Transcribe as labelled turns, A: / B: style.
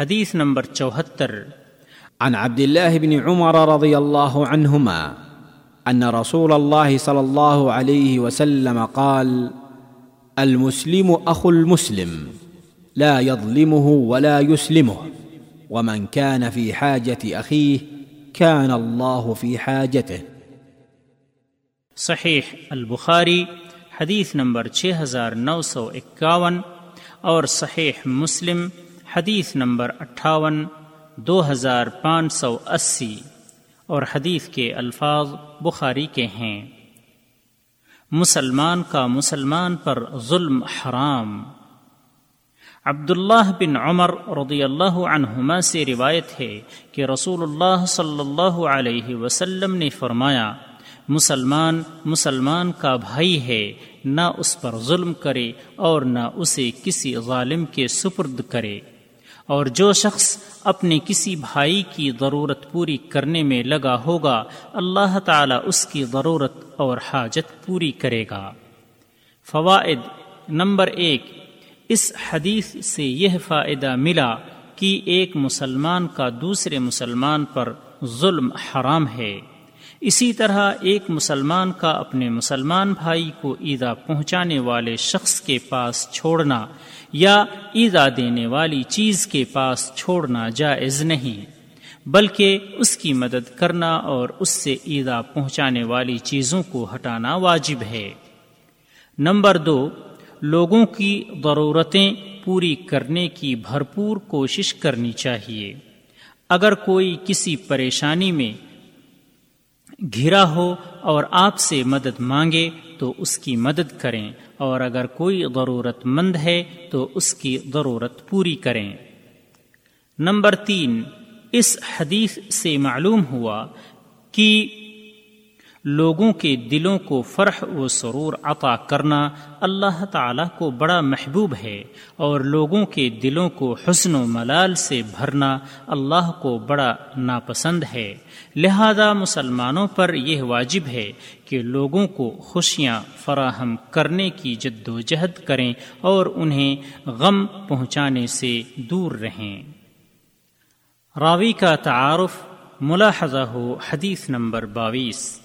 A: حدیث نمبر چوہتر۔
B: عن عبد الله بن عمر رضي الله عنهما ان رسول الله صلى الله عليه وسلم قال المسلم اخو المسلم لا يظلمه ولا يسلمه ومن كان في حاجه اخيه كان الله في حاجته.
A: صحیح البخاری حدیث نمبر چھ ہزار نو سو اکاون اور صحیح مسلم حدیث نمبر اٹھاون، دو ہزار پانچ سو اسی، اور حدیث کے الفاظ بخاری کے ہیں۔ مسلمان کا مسلمان پر ظلم حرام۔ عبداللہ بن عمر رضی اللہ عنہما سے روایت ہے کہ رسول اللہ صلی اللہ علیہ وسلم نے فرمایا، مسلمان مسلمان کا بھائی ہے، نہ اس پر ظلم کرے اور نہ اسے کسی ظالم کے سپرد کرے۔ اور جو شخص اپنے کسی بھائی کی ضرورت پوری کرنے میں لگا ہوگا، اللہ تعالی اس کی ضرورت اور حاجت پوری کرے گا۔ فوائد نمبر ایک، اس حدیث سے یہ فائدہ ملا کہ ایک مسلمان کا دوسرے مسلمان پر ظلم حرام ہے۔ اسی طرح ایک مسلمان کا اپنے مسلمان بھائی کو ایدا پہنچانے والے شخص کے پاس چھوڑنا یا ایدا دینے والی چیز کے پاس چھوڑنا جائز نہیں، بلکہ اس کی مدد کرنا اور اس سے ایدا پہنچانے والی چیزوں کو ہٹانا واجب ہے۔ نمبر دو، لوگوں کی ضرورتیں پوری کرنے کی بھرپور کوشش کرنی چاہیے۔ اگر کوئی کسی پریشانی میں گھرا ہو اور آپ سے مدد مانگے تو اس کی مدد کریں اور اگر کوئی ضرورت مند ہے تو اس کی ضرورت پوری کریں۔ نمبر تین، اس حدیث سے معلوم ہوا کہ لوگوں کے دلوں کو فرح و سرور عطا کرنا اللہ تعالیٰ کو بڑا محبوب ہے اور لوگوں کے دلوں کو حسن و ملال سے بھرنا اللہ کو بڑا ناپسند ہے۔ لہذا مسلمانوں پر یہ واجب ہے کہ لوگوں کو خوشیاں فراہم کرنے کی جد و جہد کریں اور انہیں غم پہنچانے سے دور رہیں۔ راوی کا تعارف ملاحظہ ہو حدیث نمبر باویس۔